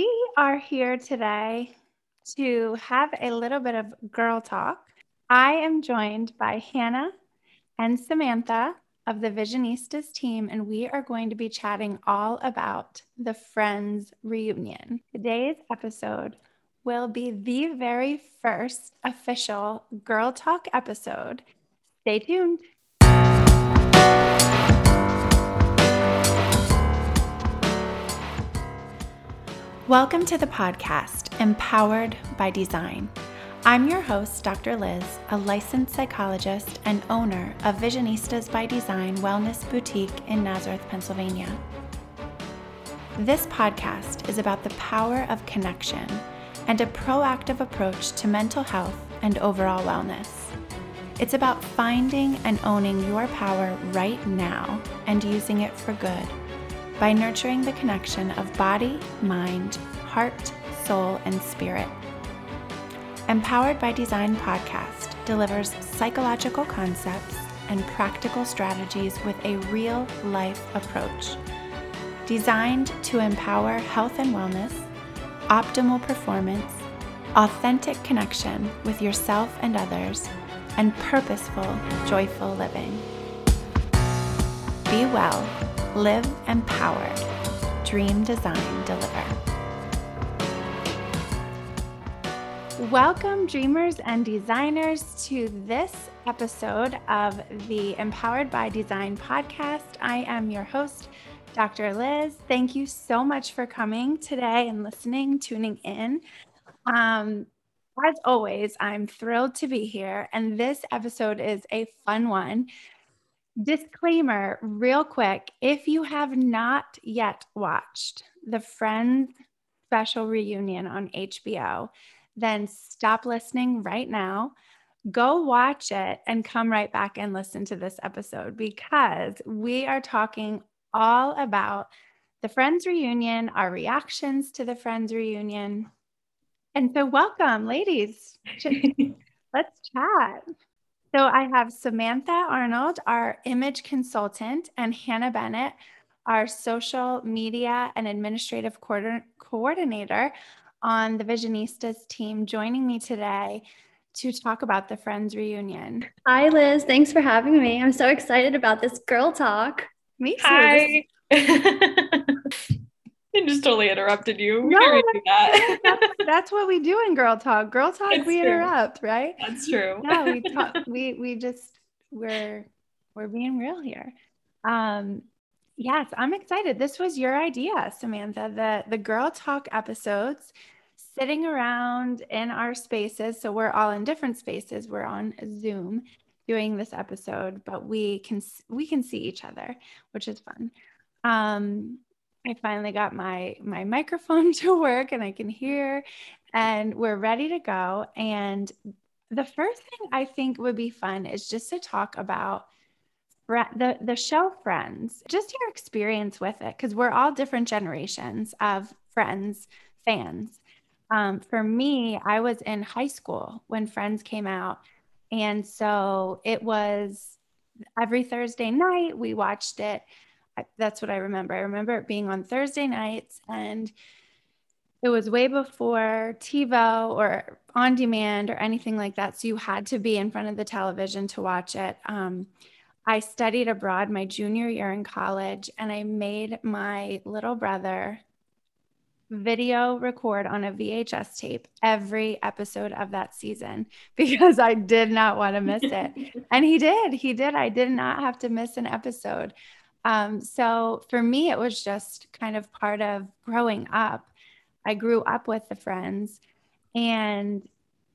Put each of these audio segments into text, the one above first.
We are here today to have a little bit of girl talk. I am joined by Hannah and Samantha of the Visionistas team, and we are going to be chatting all about the Friends reunion. Today's episode will be the very first official Girl Talk episode. Stay tuned. Welcome to the podcast, Empowered by Design. I'm your host, Dr. Lyz, a licensed psychologist and owner of Visionistas by Design Wellness Boutique in Nazareth, Pennsylvania. This podcast is about the power of connection and a proactive approach to mental health and overall wellness. It's about finding and owning your power right now and using it for good by nurturing the connection of body, mind, heart, soul, and spirit. Empowered by Design podcast delivers psychological concepts and practical strategies with a real life approach. Designed to empower health and wellness, optimal performance, authentic connection with yourself and others, and purposeful, joyful living. Be well Live empowered. Dream Design Deliver. Welcome, dreamers and designers, to this episode of the Empowered by Design podcast. I am your host, Dr. Lyz. Thank you so much for coming today and listening, tuning in. Um, as always, I'm thrilled to be here, and this episode is a fun one Disclaimer, real quick if you have not yet watched the Friends special reunion on HBO, then stop listening right now. Go watch it and come right back and listen to this episode because we are talking all about the Friends reunion, our reactions to the Friends reunion. And so, welcome, ladies. Let's chat. So I have Samantha Arnold, our image consultant, and Hannah Bennett, our social media and administrative coordinator on the Visionistas team, joining me today to talk about the Friends reunion. Hi, Lyz. Thanks for having me. I'm so excited about this girl talk. Me too. Hi. I just totally interrupted you. We no, that. that's, that's, what we do in Girl Talk. Girl Talk, that's we true. interrupt, right? That's true. Yeah, we talk. we we just we're we're being real here. Um, yes, I'm excited. This was your idea, Samantha. The the Girl Talk episodes, sitting around in our spaces. So we're all in different spaces. We're on Zoom doing this episode, but we can we can see each other, which is fun. Um, I finally got my my microphone to work and I can hear and we're ready to go and the first thing I think would be fun is just to talk about the the show Friends, just your experience with it because we're all different generations of Friends fans. Um, for me, I was in high school when Friends came out, and so it was every Thursday night we watched it that's what I remember. I remember it being on Thursday nights and it was way before TiVo or on demand or anything like that. So you had to be in front of the television to watch it. Um, I studied abroad my junior year in college and I made my little brother video record on a VHS tape every episode of that season because I did not want to miss it. and he did. He did. I did not have to miss an episode. Um, so for me, it was just kind of part of growing up. I grew up with the friends. And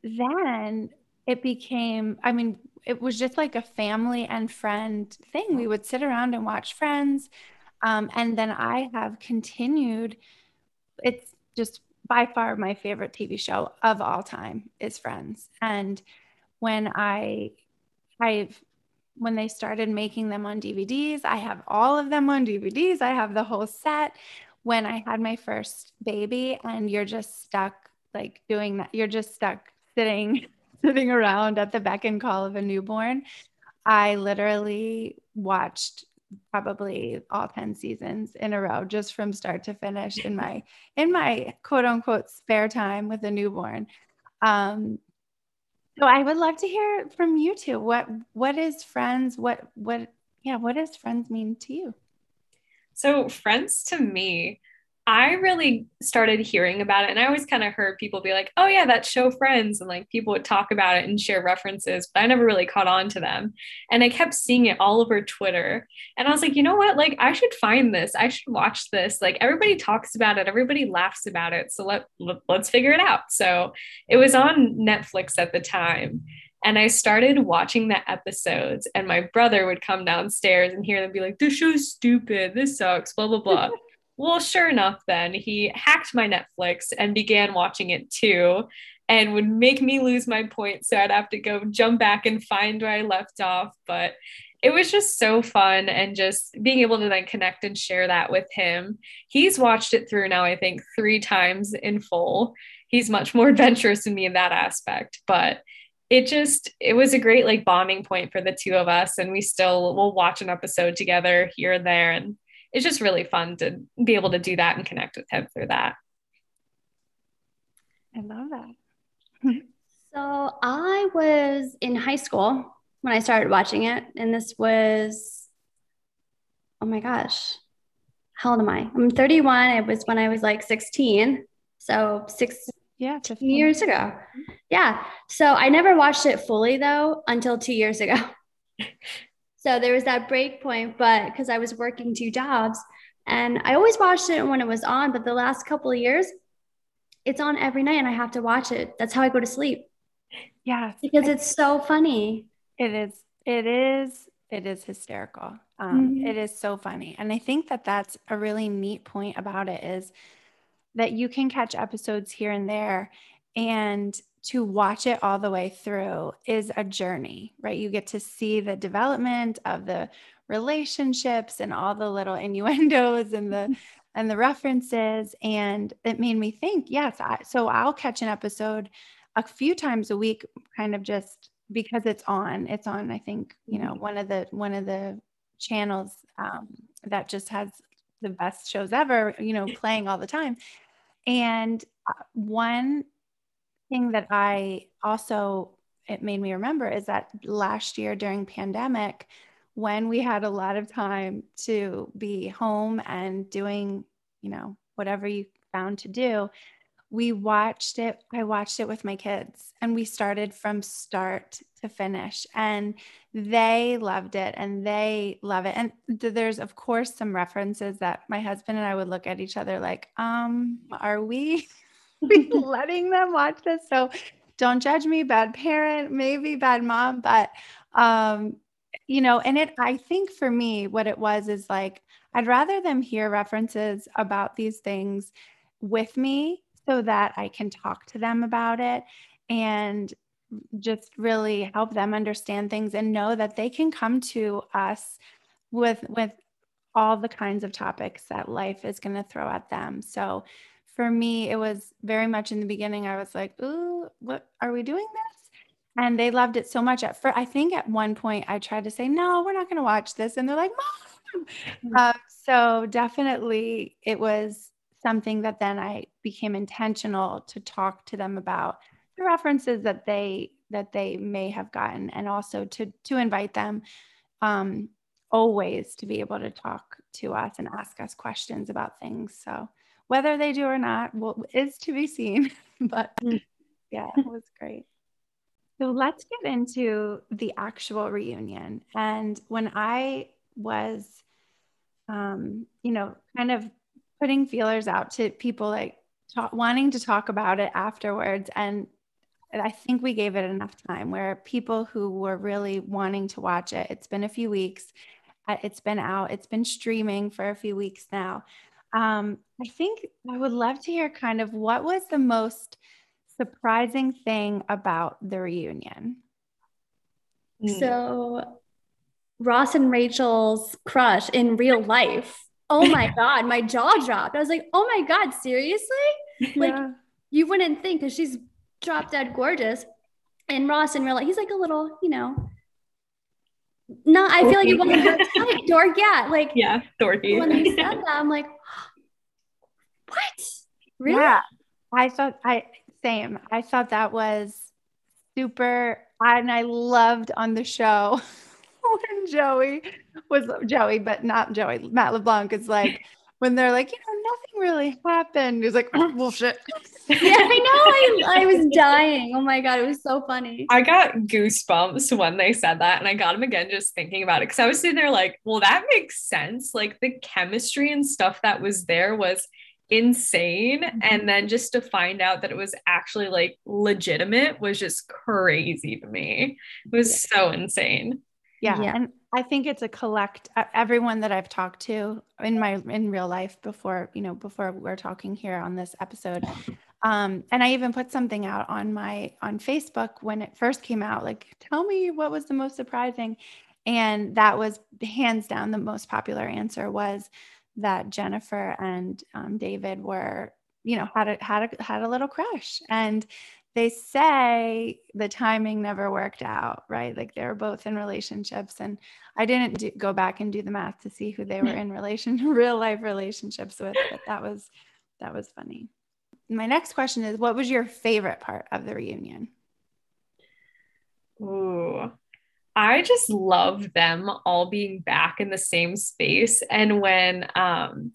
then it became, I mean, it was just like a family and friend thing. We would sit around and watch friends. Um, and then I have continued, it's just by far my favorite TV show of all time is Friends. And when I, I've when they started making them on DVDs. I have all of them on DVDs. I have the whole set. When I had my first baby, and you're just stuck like doing that, you're just stuck sitting sitting around at the beck and call of a newborn. I literally watched probably all 10 seasons in a row just from start to finish in my in my quote unquote spare time with a newborn um so i would love to hear from you too. what what is friends what what yeah what does friends mean to you so friends to me I really started hearing about it. And I always kind of heard people be like, oh, yeah, that show Friends. And like people would talk about it and share references, but I never really caught on to them. And I kept seeing it all over Twitter. And I was like, you know what? Like, I should find this. I should watch this. Like, everybody talks about it, everybody laughs about it. So let, let, let's figure it out. So it was on Netflix at the time. And I started watching the episodes, and my brother would come downstairs and hear them be like, This show's stupid. This sucks, blah, blah, blah. Well, sure enough, then he hacked my Netflix and began watching it too, and would make me lose my point. So I'd have to go jump back and find where I left off. But it was just so fun and just being able to then connect and share that with him. He's watched it through now, I think, three times in full. He's much more adventurous than me in that aspect, but it just it was a great like bonding point for the two of us and we still will watch an episode together here and there and it's just really fun to be able to do that and connect with him through that. I love that. so I was in high school when I started watching it, and this was, oh my gosh, how old am I? I'm 31. It was when I was like 16. So six yeah, 15 years ago. Yeah. So I never watched it fully though until two years ago. So there was that break point, but because I was working two jobs and I always watched it when it was on, but the last couple of years, it's on every night and I have to watch it. That's how I go to sleep. Yeah. Because it's so funny. It is. It is. It is hysterical. Um, mm-hmm. it is so funny. And I think that that's a really neat point about it is that you can catch episodes here and there and to watch it all the way through is a journey, right? You get to see the development of the relationships and all the little innuendos and the and the references and it made me think yes I, so i'll catch an episode a few times a week kind of just because it's on it's on i think you know mm-hmm. one of the one of the channels um, that just has the best shows ever you know playing all the time and uh, one thing that I also it made me remember is that last year during pandemic when we had a lot of time to be home and doing, you know, whatever you found to do, we watched it. I watched it with my kids and we started from start to finish and they loved it and they love it. And there's, of course, some references that my husband and I would look at each other like, um, are we letting them watch this. So don't judge me, bad parent, maybe bad mom, but um, you know, and it I think for me, what it was is like I'd rather them hear references about these things with me so that I can talk to them about it and just really help them understand things and know that they can come to us with with all the kinds of topics that life is going to throw at them. So for me, it was very much in the beginning. I was like, "Ooh, what are we doing this?" And they loved it so much. At first, I think at one point I tried to say, "No, we're not going to watch this," and they're like, "Mom." Mm-hmm. Uh, so definitely, it was something that then I became intentional to talk to them about the references that they that they may have gotten, and also to to invite them um, always to be able to talk to us and ask us questions about things. So whether they do or not well, is to be seen. but mm. yeah, it was great. So let's get into the actual reunion. And when I was, um, you know, kind of putting feelers out to people like talk, wanting to talk about it afterwards, and I think we gave it enough time where people who were really wanting to watch it, it's been a few weeks, uh, it's been out, it's been streaming for a few weeks now. Um, I think I would love to hear kind of what was the most surprising thing about the reunion. Hmm. So, Ross and Rachel's crush in real life. Oh my God, my jaw dropped. I was like, oh my God, seriously? Yeah. Like, you wouldn't think because she's drop dead gorgeous. And Ross in real life, he's like a little, you know, No, I feel like it wasn't her type. Dork, yeah. Like yeah, dorky. when they said that, I'm like, what? Really? Yeah. I thought I same. I thought that was super and I loved on the show when Joey was Joey, but not Joey, Matt LeBlanc is like when they're like, you know, nothing really happened. He's like, oh, bullshit. yeah, I know. I, I was dying. Oh my God. It was so funny. I got goosebumps when they said that. And I got them again just thinking about it. Cause I was sitting there like, well, that makes sense. Like the chemistry and stuff that was there was insane. Mm-hmm. And then just to find out that it was actually like legitimate was just crazy to me. It was yeah. so insane. Yeah. yeah. And I think it's a collect everyone that I've talked to in my in real life before, you know, before we're talking here on this episode. Um, and I even put something out on my on Facebook when it first came out, like, tell me what was the most surprising. And that was hands down the most popular answer was that Jennifer and um, David were, you know, had a had a had a little crush. And they say the timing never worked out, right? Like they were both in relationships, and I didn't do, go back and do the math to see who they were in relation, real life relationships with, but that was that was funny. My next question is, what was your favorite part of the reunion? Ooh, I just love them all being back in the same space, and when um,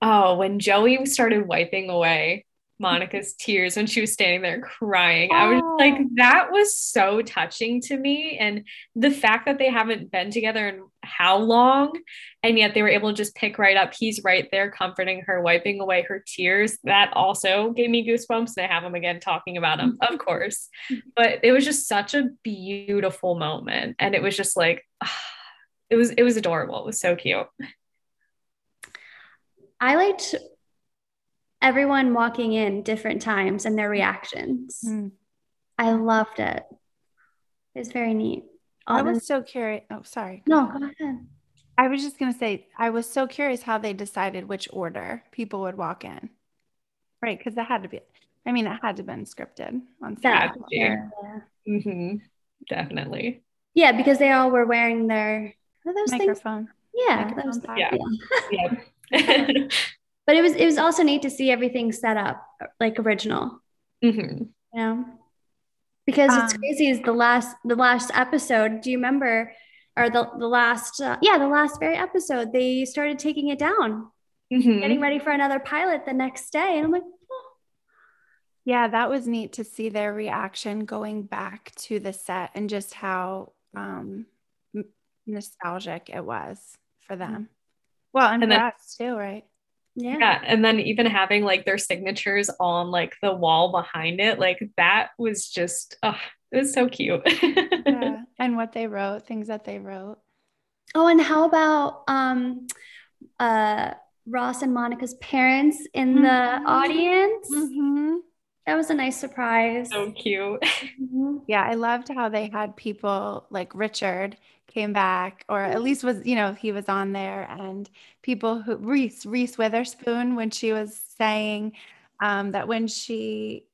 oh, when Joey started wiping away Monica's tears when she was standing there crying. I was like, oh. that was so touching to me. And the fact that they haven't been together in how long, and yet they were able to just pick right up. He's right there comforting her, wiping away her tears. That also gave me goosebumps. And I have him again talking about him, of course. But it was just such a beautiful moment. And it was just like, it was it was adorable. It was so cute. I liked everyone walking in different times and their reactions. Mm. I loved it. It was very neat. All I was the- so curious. Oh, sorry. No, go ahead. I was just going to say, I was so curious how they decided which order people would walk in. Right. Because that had to be, I mean, it had to have been scripted on set. Yeah. Mm-hmm. Definitely. Yeah. Because they all were wearing their, those microphone. Things? Yeah. Microphone yeah. yeah. but it was it was also neat to see everything set up like original. Mm-hmm. you know? Because um, it's crazy is the last the last episode do you remember? Or the, the last uh, yeah the last very episode they started taking it down. Mm-hmm. getting ready for another pilot the next day. And i'm like oh. yeah that was neat to see their reaction going back to the set and just how um, nostalgic it was for them. Well and, and for us too right yeah. yeah. And then even having like their signatures on like the wall behind it, like that was just, oh, it was so cute. yeah. And what they wrote, things that they wrote. Oh, and how about um uh Ross and Monica's parents in mm-hmm. the audience? Mm-hmm. That was a nice surprise. So cute. Mm-hmm. Yeah, I loved how they had people like Richard came back, or at least was, you know, he was on there, and people who Reese, Reese Witherspoon, when she was saying um, that when she,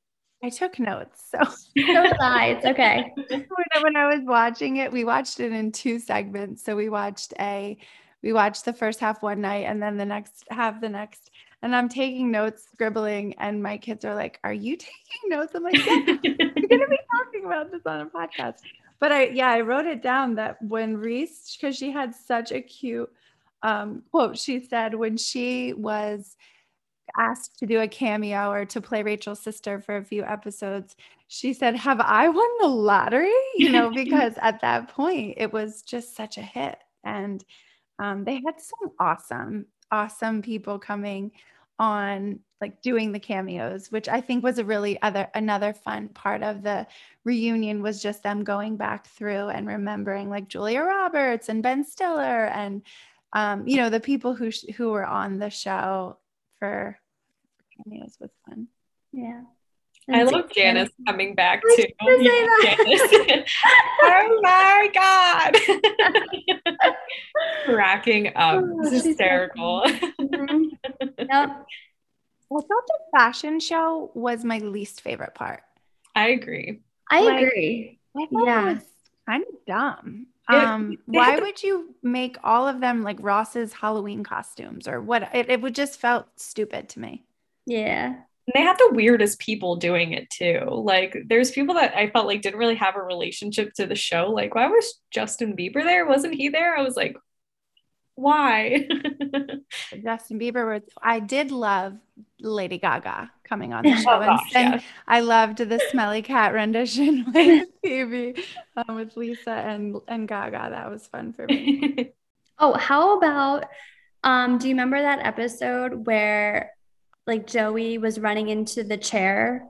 I took notes. So, so slides. Okay. when, when I was watching it, we watched it in two segments. So we watched a, we watched the first half one night and then the next half the next. And I'm taking notes, scribbling, and my kids are like, Are you taking notes? I'm like, Yeah, we're gonna be talking about this on a podcast but I yeah, I wrote it down that when Reese, because she had such a cute um, quote, she said when she was asked to do a cameo or to play Rachel's sister for a few episodes, she said, Have I won the lottery? You know, because at that point it was just such a hit. And um, they had some awesome, awesome people coming on like doing the cameos which i think was a really other another fun part of the reunion was just them going back through and remembering like julia roberts and ben stiller and um, you know the people who sh- who were on the show for cameos was fun. Yeah I love Janice coming back too. oh my God. Cracking up. Oh, hysterical. Mm-hmm. Yep. I thought the fashion show was my least favorite part. I agree. I like, agree. I thought yeah. it was kind of dumb. Um, why would you make all of them like Ross's Halloween costumes or what? It, it would just felt stupid to me. Yeah. They had the weirdest people doing it too. Like there's people that I felt like didn't really have a relationship to the show. Like why was Justin Bieber there? Wasn't he there? I was like, why? Justin Bieber was I did love Lady Gaga coming on the show. Oh, and, gosh, and yeah. I loved the smelly cat rendition with Phoebe um, with Lisa and and Gaga. That was fun for me. Oh, how about um do you remember that episode where like Joey was running into the chair?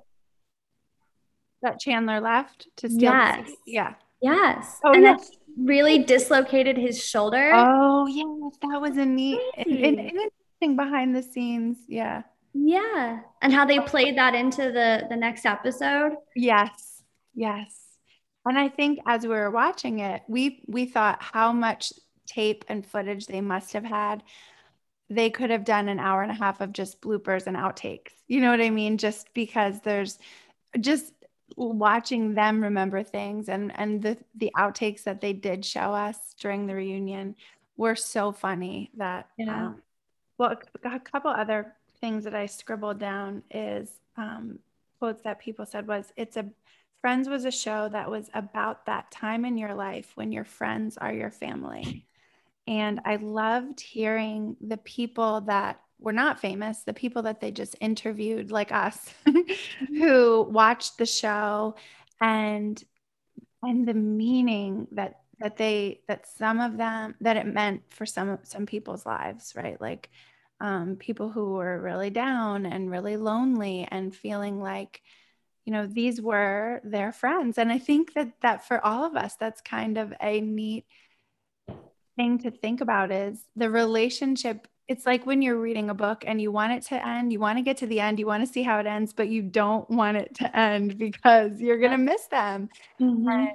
That Chandler left to steal Yes. Yeah. Yes. Oh, and yeah. that really dislocated his shoulder. Oh yes, that was a neat and, and, Crazy. and interesting behind the scenes. Yeah. Yeah. And how they played that into the the next episode. Yes. Yes. And I think as we were watching it, we we thought how much tape and footage they must have had. They could have done an hour and a half of just bloopers and outtakes. You know what I mean? Just because there's just watching them remember things and and the the outtakes that they did show us during the reunion were so funny that Yeah. um, well a, a couple other things that I scribbled down is um, quotes that people said was it's a Friends was a show that was about that time in your life when your friends are your family. And I loved hearing the people that were not famous, the people that they just interviewed, like us, who watched the show and and the meaning that that they that some of them that it meant for some some people's lives, right? Like um, people who were really down and really lonely and feeling like you know these were their friends and i think that that for all of us that's kind of a neat thing to think about is the relationship. It's like when you're reading a book and you want it to end you want to get to the end you want to see how it ends but you don't want it to end because you're going to miss them. And,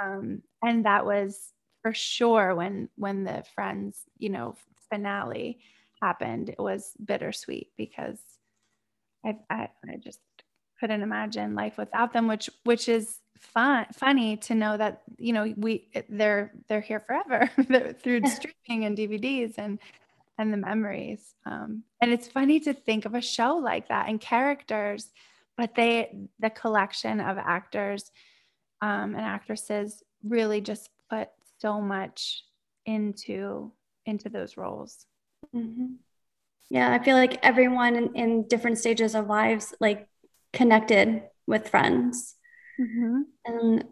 um, and that was for sure when when the friends you know finale happened it was bittersweet because I, I i just couldn't imagine life without them which which is fun funny to know that you know we they're they're here forever through streaming and dvds and and the memories. Um and it's funny to think of a show like that and characters but they the collection of actors um and actresses really just put so much into into those roles. Mhm. Yeah, I feel like everyone in, in different stages of lives like connected with friends. And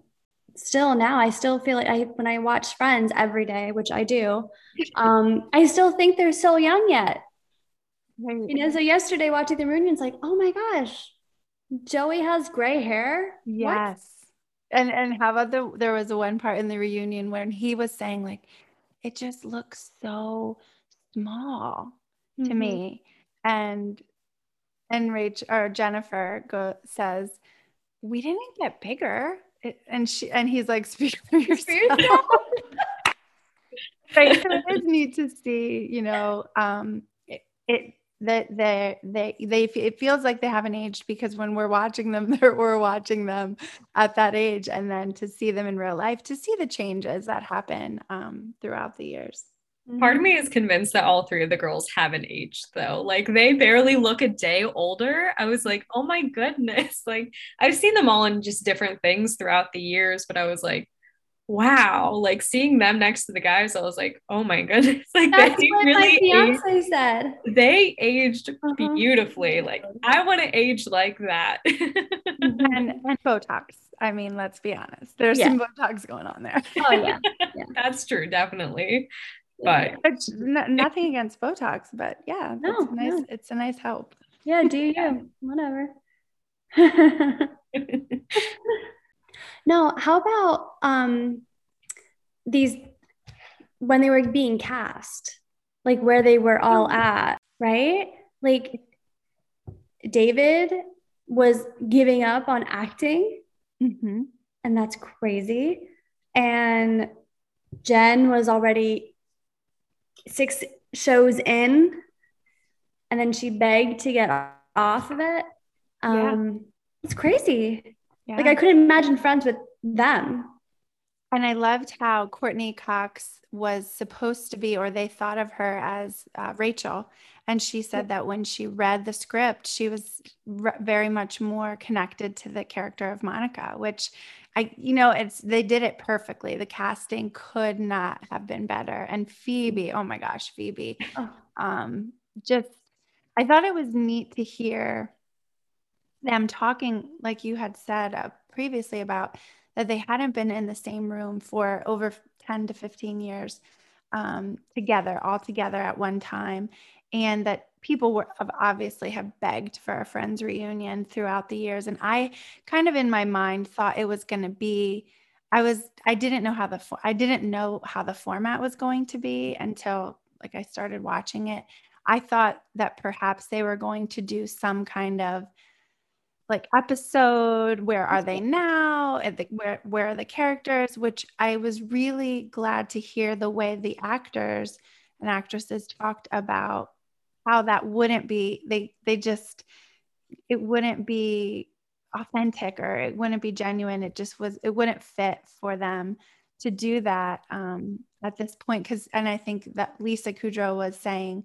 still now I still feel like I when I watch Friends every day, which I do, um, I still think they're so young yet. Right. You know, so yesterday watching the reunion, it's like, oh my gosh, Joey has gray hair. What? Yes. And and how about the there was a one part in the reunion when he was saying like it just looks so small to Mhm. me. And and Rach or Jennifer go says, We didn't get bigger. It, and she and he's like, speak for yourself. right. So it is neat to see, you know, um it, it that they they they it feels like they haven't aged because when we're watching them they're, we're watching them at that age and then to see them in real life to see the changes that happen um, throughout the years Part of me is convinced that all three of the girls haven't aged though. Like they barely look a day older. I was like, oh my goodness. Like I've seen them all in just different things throughout the years, but I was like, wow. Like seeing them next to the guys, I was like, oh my goodness. Like That's they what really my aged, fiance said. they aged Uh-huh. beautifully. Like I want to age like that. and and botox i mean let's be honest there's some botox going on there Oh yeah. That's true, definitely. But It's n- nothing against botox but yeah No, it's nice no. it's a nice help Yeah, do you? Whatever. no, how about um these when they were being cast, like where they were all at, right? Like David was giving up on acting, mm-hmm. and that's crazy. And Jen was already six shows in, and then she begged to get off of it. Yeah. Um, it's crazy. yeah Like I couldn't imagine friends with them. And I loved how Courteney Cox was supposed to be, or they thought of her as uh, Rachel. And she said that when she read the script, she was re- very much more connected to the character of Monica, which I, you know, it's they did it perfectly. The casting could not have been better. And Phoebe, oh my gosh, Phoebe, oh. um, just I thought it was neat to hear them talking, like you had said uh, previously, about that they hadn't been in the same room for over 10 to 15 years um, together, all together at one time. And that people were obviously have begged for a friends reunion throughout the years. And I kind of in my mind thought it was going to be, I was, I didn't know how the, I didn't know how the format was going to be until like I started watching it. I thought that perhaps they were going to do some kind of like episode where are they mm-hmm. now the, where where are the characters which i was really glad to hear the way the actors and actresses talked about how that wouldn't be they they just it wouldn't be authentic or it wouldn't be genuine it just was it wouldn't fit for them to do that um, at this point because and i think that lisa kudrow was saying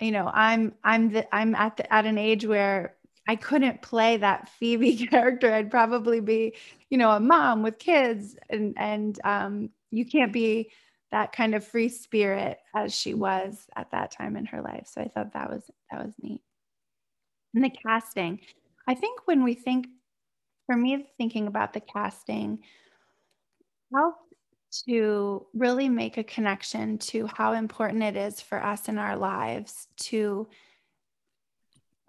you know i'm i'm the, i'm at the, at an age where I couldn't play that Phoebe character. I'd probably be, you know, a mom with kids, and and um, you can't be that kind of free spirit as she was at that time in her life. So I thought that was that was neat. And the casting, I think when we think, for me, thinking about the casting, helped to really make a connection to how important it is for us in our lives to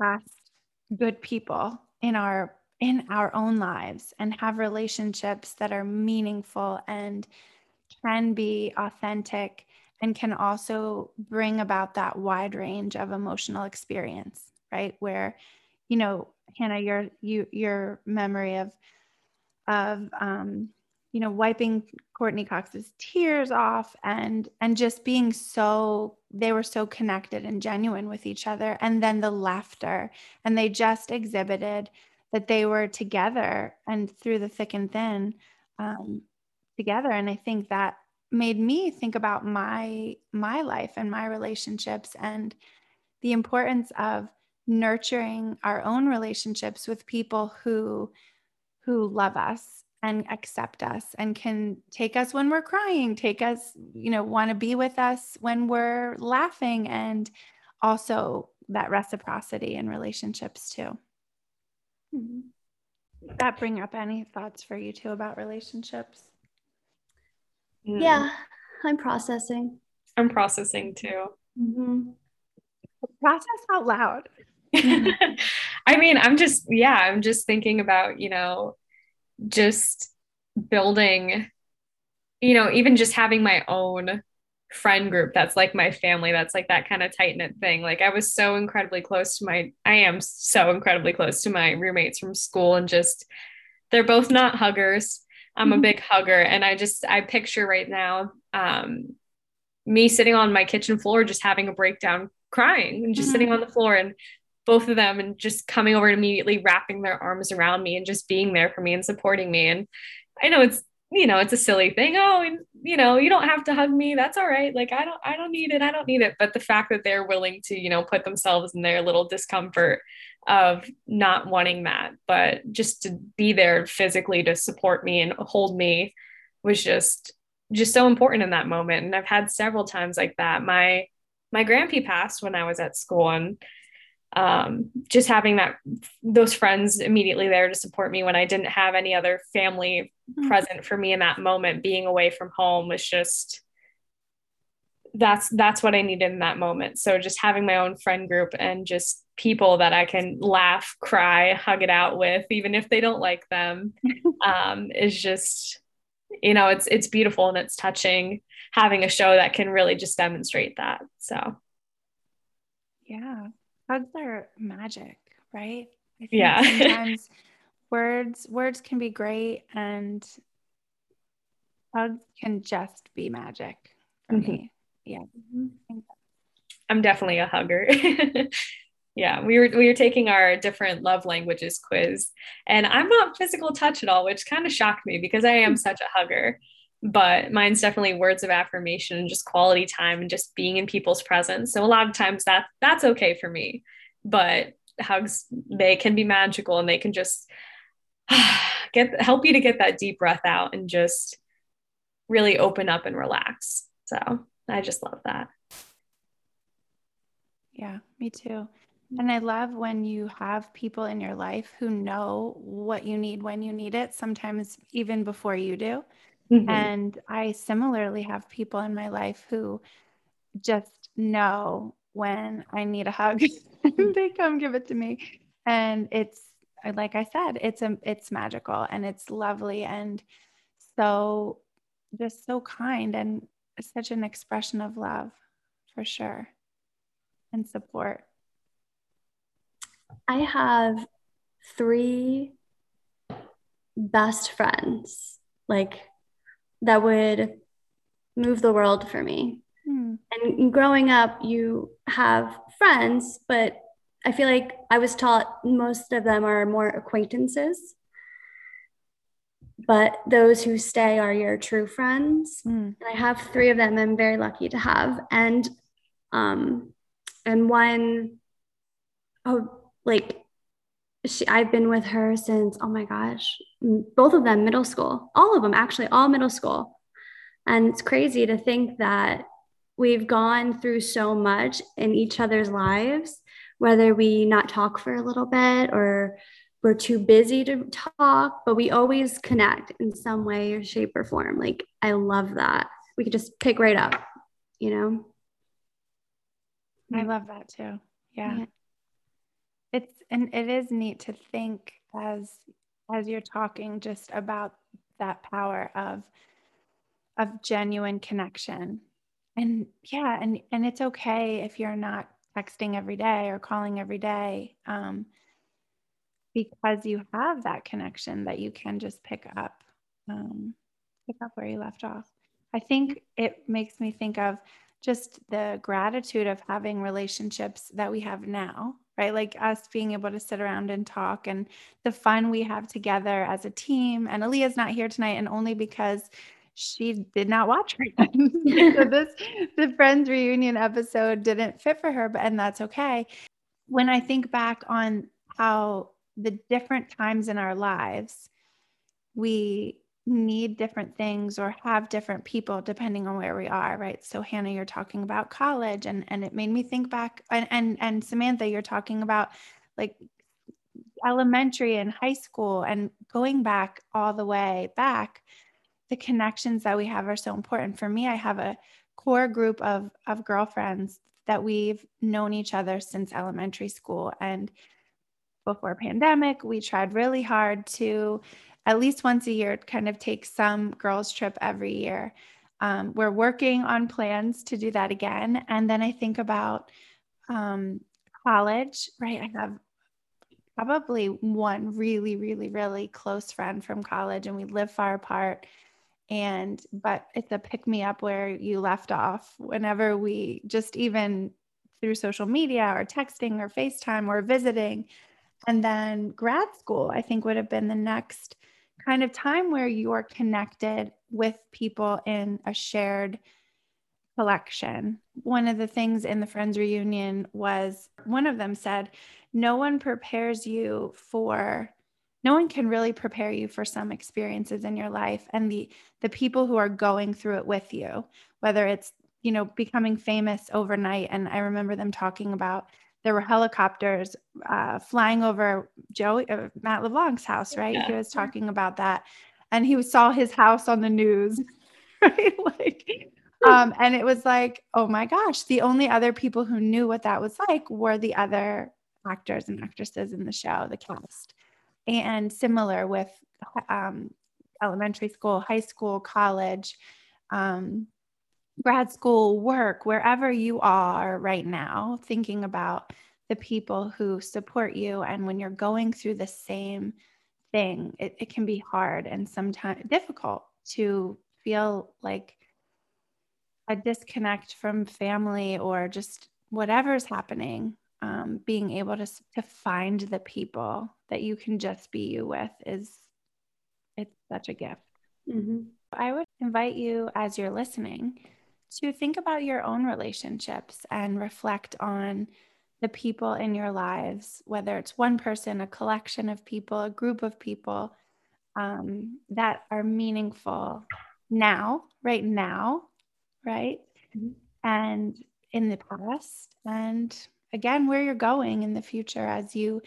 cast good people in our in our own lives and have relationships that are meaningful and can be authentic and can also bring about that wide range of emotional experience right? Where you know hannah your you your memory of of um you know wiping Courteney cox's tears off and and just being so they were so connected and genuine with each other and then the laughter. And they just exhibited that they were together and through the thick and thin um, together and i think that made me think about my my life and my relationships and the importance of nurturing our own relationships with people who who love us and accept us and can take us when we're crying, take us, you know, want to be with us when we're laughing, and also that reciprocity in relationships too. Mm-hmm. That bring up any thoughts for you too about relationships? Mm. Yeah, I'm processing. I'm processing too. Mm-hmm. Process out loud. I mean, I'm just, yeah, I'm just thinking about, you know, just building, you know, even just having my own friend group that's like my family that's like that kind of tight knit thing like i was so incredibly close to my i am so incredibly close to my roommates from school and just they're both not huggers i'm mm-hmm. a big hugger and i just i picture right now um me sitting on my kitchen floor just having a breakdown crying and just mm-hmm. sitting on the floor and both of them and just coming over and immediately wrapping their arms around me and just being there for me and supporting me. And I know it's, you know, it's a silly thing. Oh, and you know, you don't have to hug me. That's all right. Like, I don't, I don't need it. I don't need it. But the fact that they're willing to, you know, put themselves in their little discomfort of not wanting that, but just to be there physically to support me and hold me was just, just so important in that moment. And I've had several times like that. My, my grandpa passed when I was at school and um, just having that those friends immediately there to support me when I didn't have any other family mm-hmm. present for me in that moment, being away from home was just that's that's what I needed in that moment. So just having my own friend group and just people that I can laugh, cry, hug it out with, even if they don't like them, um, is just you know it's it's beautiful and it's touching having a show that can really just demonstrate that. So yeah hugs are magic, right? yeah. sometimes words words can be great and hugs can just be magic for mm-hmm. me. Yeah. Mm-hmm. I'm definitely a hugger. yeah, we were we were taking our different love languages quiz, and I'm not physical touch at all, which kind of shocked me because I am such a hugger. but mine's definitely words of affirmation and just quality time and just being in people's presence. So a lot of times that that's okay for me. But hugs they can be magical and they can just get help you to get that deep breath out and just really open up and relax. So, I just love that. Yeah, me too. And I love when you have people in your life who know what you need when you need it, sometimes even before you do. Mm-hmm. And I similarly have people in my life who just know when I need a hug, they come give it to me. And it's like I said, it's a it's magical and it's lovely and so just so kind and such an expression of love for sure and support. I have three best friends like that would move the world for me. Hmm. And growing up, you have friends, but I feel like I was taught most of them are more acquaintances. But those who stay are your true friends. Hmm. And I have three of them I'm very lucky to have. And um and one oh like she, I've been with her since, oh my gosh, both of them middle school, all of them actually, all middle school. And it's crazy to think that we've gone through so much in each other's lives, whether we not talk for a little bit or we're too busy to talk, but we always connect in some way or shape or form. Like, I love that. We could just pick right up, you know? I love that too. yeah. yeah it's and it is neat to think as as you're talking just about that power of of genuine connection and yeah and and it's okay if you're not texting every day or calling every day um, because you have that connection that you can just pick up um, pick up where you left off i think it makes me think of just the gratitude of having relationships that we have now right? Like us being able to sit around and talk and the fun we have together as a team. And Aaliyah's not here tonight, and only because she did not watch Friends. so this the Friends reunion episode didn't fit for her, but and that's okay. When I think back on how the different times in our lives we need different things or have different people depending on where we are right? So hannah you're talking about college and and it made me think back and and, and samantha you're talking about like elementary and high school and going back all the way back the connections that we have are so important. For me i have a core group of of girlfriends that we've known each other since elementary school and before pandemic we tried really hard to at least once a year, kind of take some girls' trip every year. Um, we're working on plans to do that again. And then I think about um, college, right? I have probably one really, really, really close friend from college, and we live far apart. And, but it's a pick me up where you left off whenever we just even through social media or texting or FaceTime or visiting. And then grad school, I think would have been the next kind of time where you are connected with people in a shared collection. One of the things in the Friends reunion was one of them said, No one prepares you for no one can really prepare you for some experiences in your life and the the people who are going through it with you whether it's you know becoming famous overnight and i remember them talking about there were helicopters uh, flying over Joey uh, Matt LeBlanc's house, right? Yeah. He was talking about that, and he saw his house on the news, right? like, um, and it was like, oh my gosh, the only other people who knew what that was like were the other actors and actresses in the show, the cast, and similar with um, elementary school, high school, college. Um, grad school, work, wherever you are right now, thinking about the people who support you. And when you're going through the same thing, it, it can be hard and sometimes difficult to feel like a disconnect from family or just whatever's happening. Um, being able to, to find the people that you can just be you with is it's such a gift. Mm-hmm. I would invite you as you're listening to think about your own relationships and reflect on the people in your lives, whether it's one person, a collection of people, a group of people um, that are meaningful now, right now, right? Mm-hmm. And in the past, and again, where you're going in the future as you.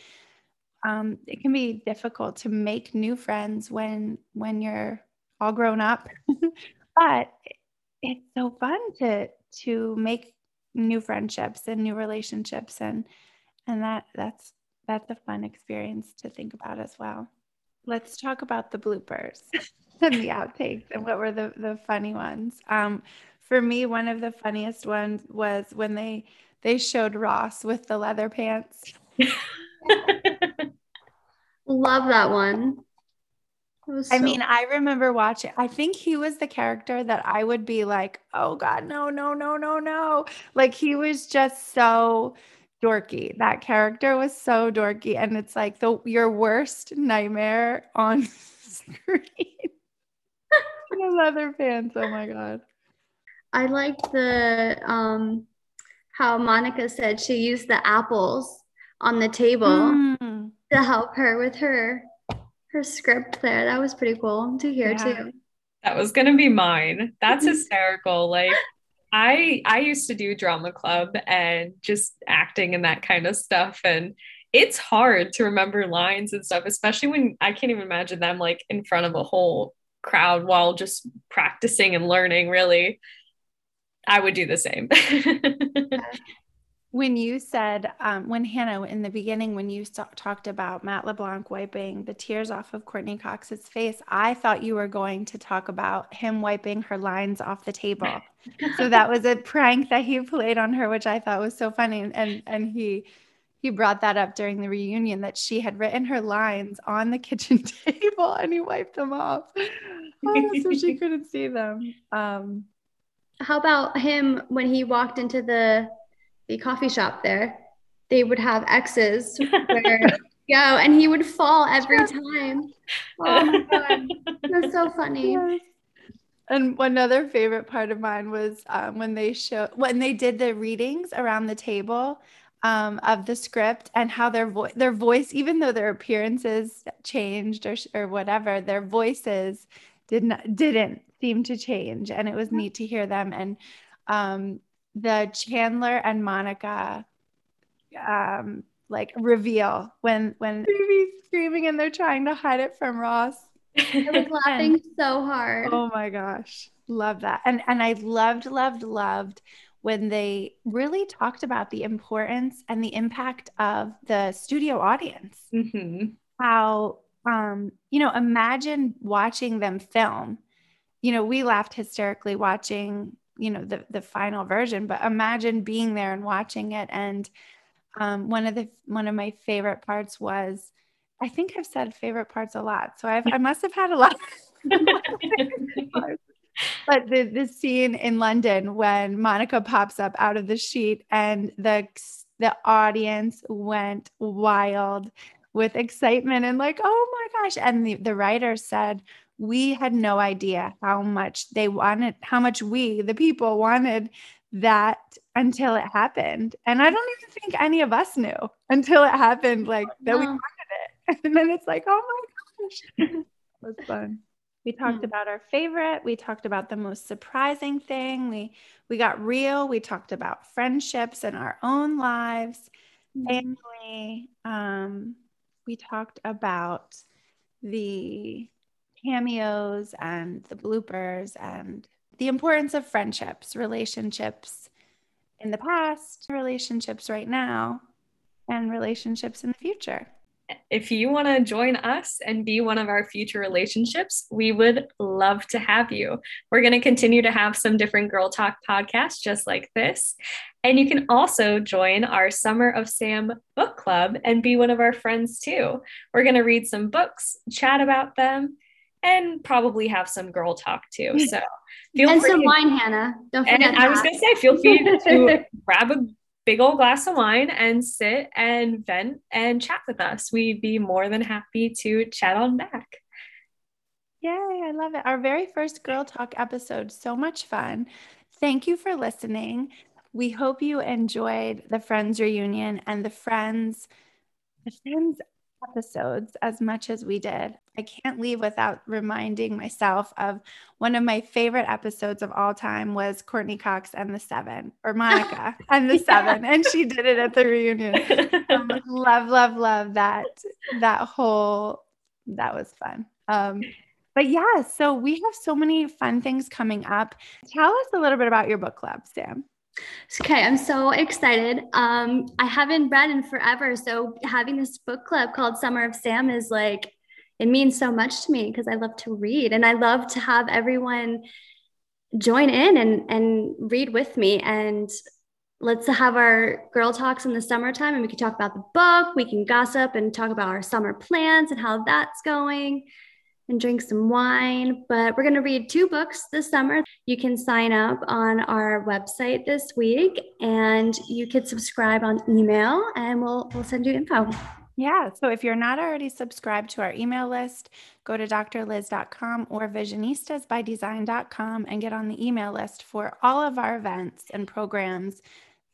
Um, it can be difficult to make new friends when when you're all grown up, but it's so fun to to make new friendships and new relationships and and that that's that's a fun experience to think about as well. Let's talk about the bloopers and the outtakes and what were the the funny ones. Um for me one of the funniest ones was when they they showed ross with the leather pants. Love that one so- I mean, I remember watching. I think he was the character that I would be like, "Oh God, no, no, no, no, no!" Like he was just so dorky. That character was so dorky, and it's like the your worst nightmare on screen. the leather pants. Oh my God. I liked the um how Monica said she used the apples on the table mm. to help her with her her script there. That was pretty cool to hear yeah. too. That was gonna be mine. That's mm-hmm. hysterical. Like I I used to do drama club and just acting and that kind of stuff. And it's hard to remember lines and stuff, especially when I can't even imagine them like in front of a whole crowd while just practicing and learning really. I would do the same. when you said um, when hannah in the beginning when you talked about matt leblanc wiping the tears off of courteney cox's face i thought you were going to talk about him wiping her lines off the table. So that was a prank that he played on her which i thought was so funny. And and he he brought that up during the reunion that she had written her lines on the kitchen table and he wiped them off. Oh, so she couldn't see them. Um, how about him when he walked into the the coffee shop there, they would have X's where go, and he would fall every time. Oh my god, that's so funny. Yes. And one other favorite part of mine was um, when they show when they did the readings around the table um, of the script and how their voice, their voice, even though their appearances changed or or whatever, their voices did not didn't seem to change, and it was neat to hear them. And um, the Chandler and Monica um like reveal when when Phoebe's screaming and they're trying to hide it from Ross. I was laughing so hard. Oh my gosh. Love that. And and I loved, loved, loved when they really talked about the importance and the impact of the studio audience. Mm-hmm. How um, you know, imagine watching them film. You know, we laughed hysterically watching you know the the final version but imagine being there and watching it. And um, one of the one of my favorite parts was i think i've said favorite parts a lot so I've, i must have had a lot but the, the scene in london when monica pops up out of the sheet and the the audience went wild with excitement and like oh my gosh and the, the writer said we had no idea how much they wanted, how much we, the people, wanted that until it happened. And I don't even think any of us knew until it happened, like that we wanted it. And then it's like, oh my gosh, it was fun. We talked hmm. about our favorite. We talked about the most surprising thing. We we got real. We talked about friendships and our own lives, hmm. family. Um, we talked about the cameos and the bloopers and the importance of friendships, relationships in the past, relationships right now, and relationships in the future. If you want to join us and be one of our future relationships, we would love to have you. We're going to continue to have some different Girl Talk podcasts just like this. And you can also join our Summer of Sam book club and be one of our friends too. We're going to read some books, chat about them, and probably have some girl talk too. Mm. So feel and free some wine, Hannah. Don't forget. And that. I was gonna say, feel free to grab a big old glass of wine and sit and vent and chat with us. We'd be more than happy to chat on back. Yay, I love it. Our very first Girl Talk episode. So much fun. Thank you for listening. We hope you enjoyed the Friends reunion and the Friends, the Friends episodes as much as we did. I can't leave without reminding myself of one of my favorite episodes of all time was Courteney Cox and the Seven, or Monica and the yeah. Seven, and she did it at the reunion. um, love, love, love that that whole. That was fun. Um, but yeah, so we have so many fun things coming up. Tell us a little bit about your book club, Sam. Okay, I'm so excited. Um, I haven't read in forever, so having this book club called Summer of Sam is like it means so much to me because I love to read and I love to have everyone join in and and read with me and let's have our girl talks in the summertime and we can talk about the book, we can gossip and talk about our summer plans and how that's going and drink some wine. But we're going to read two books this summer. You can sign up on our website this week and you can subscribe on email and we'll, we'll send you info. Yeah. So if you're not already subscribed to our email list, go to drlyz.com or visionistasbydesign.com and get on the email list for all of our events and programs,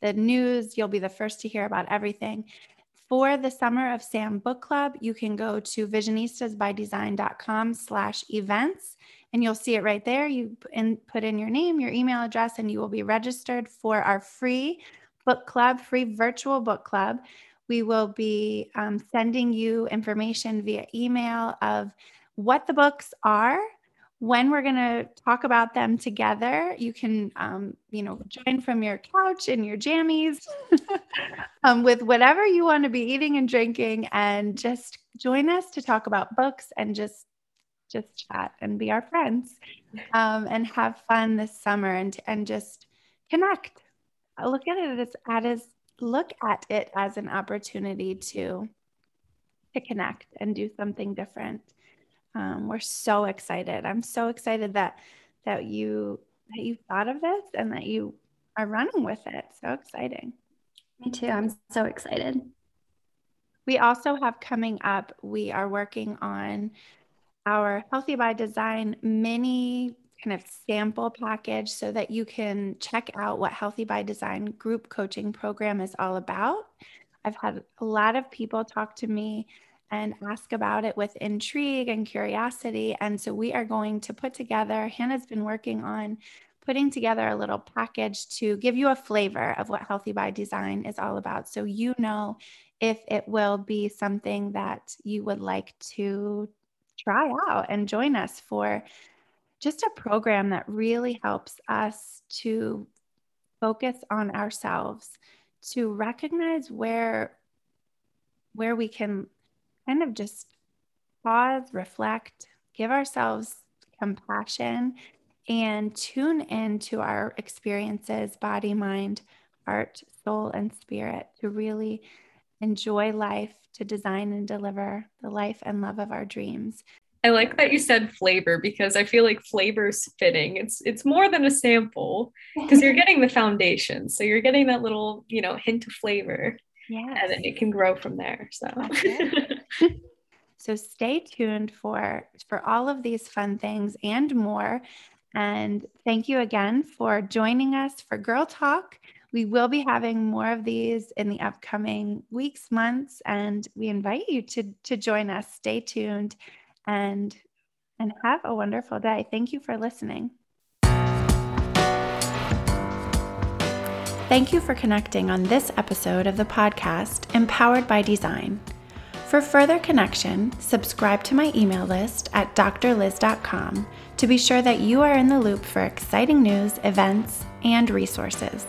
the news. You'll be the first to hear about everything. For the Summer of Sam Book Club, you can go to visionistasbydesign.com slash events and you'll see it right there. You put in your name, your email address, and you will be registered for our free book club, free virtual book club. We will be um, sending you information via email of what the books are. When we're going to talk about them together you can um, you know join from your couch in your jammies um, with whatever you want to be eating and drinking and just join us to talk about books and just just chat and be our friends um, and have fun this summer and and just connect. Look at it as, as look at it as an opportunity to to connect and do something different um, we're so excited. I'm so excited that that you that you thought of this and that you are running with it. So exciting. Me too. I'm so excited. We also have coming up, we are working on our Healthy by Design mini kind of sample package so that you can check out what Healthy by Design group coaching program is all about. I've had a lot of people talk to me and ask about it with intrigue and curiosity. And so we are going to put together, Hannah's been working on putting together a little package to give you a flavor of what Healthy by Design is all about. So you know if it will be something that you would like to try out and join us for just a program that really helps us to focus on ourselves to recognize where where we can kind of just pause, reflect, give ourselves compassion, and tune into our experiences body, mind, heart, soul, and spirit to really enjoy life, to design and deliver the life and love of our dreams. I like that you said flavor because I feel like flavor's fitting. It's it's more than a sample because you're getting the foundation. So you're getting that little, you know, hint of flavor. Yeah. And then it can grow from there. So So stay tuned for for all of these fun things and more. And thank you again for joining us for Girl Talk. We will be having more of these in the upcoming weeks, months, and we invite you to to join us. Stay tuned and and have a wonderful day. Thank you for listening. Thank you for connecting on this episode of the podcast Empowered by Design. For further connection, subscribe to my email list at drlyz.com to be sure that you are in the loop for exciting news, events, and resources.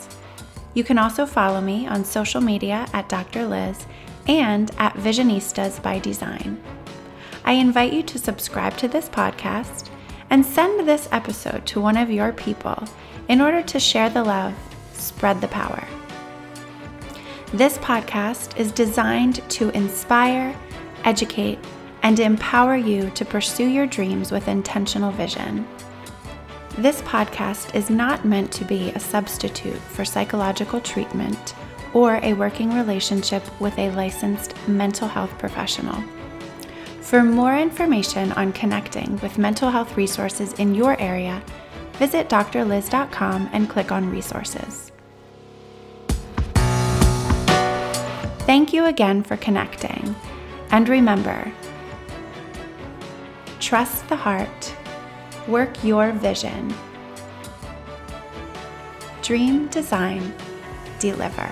You can also follow me on social media at Dr. Lyz and at Visionistas by Design. I invite you to subscribe to this podcast and send this episode to one of your people in order to share the love spread the power. This podcast is designed to inspire, educate, and empower you to pursue your dreams with intentional vision. This podcast is not meant to be a substitute for psychological treatment or a working relationship with a licensed mental health professional. For more information on connecting with mental health resources in your area, visit drlyz.com and click on resources. Thank you again for connecting. And remember, trust the heart, work your vision, dream, design, deliver.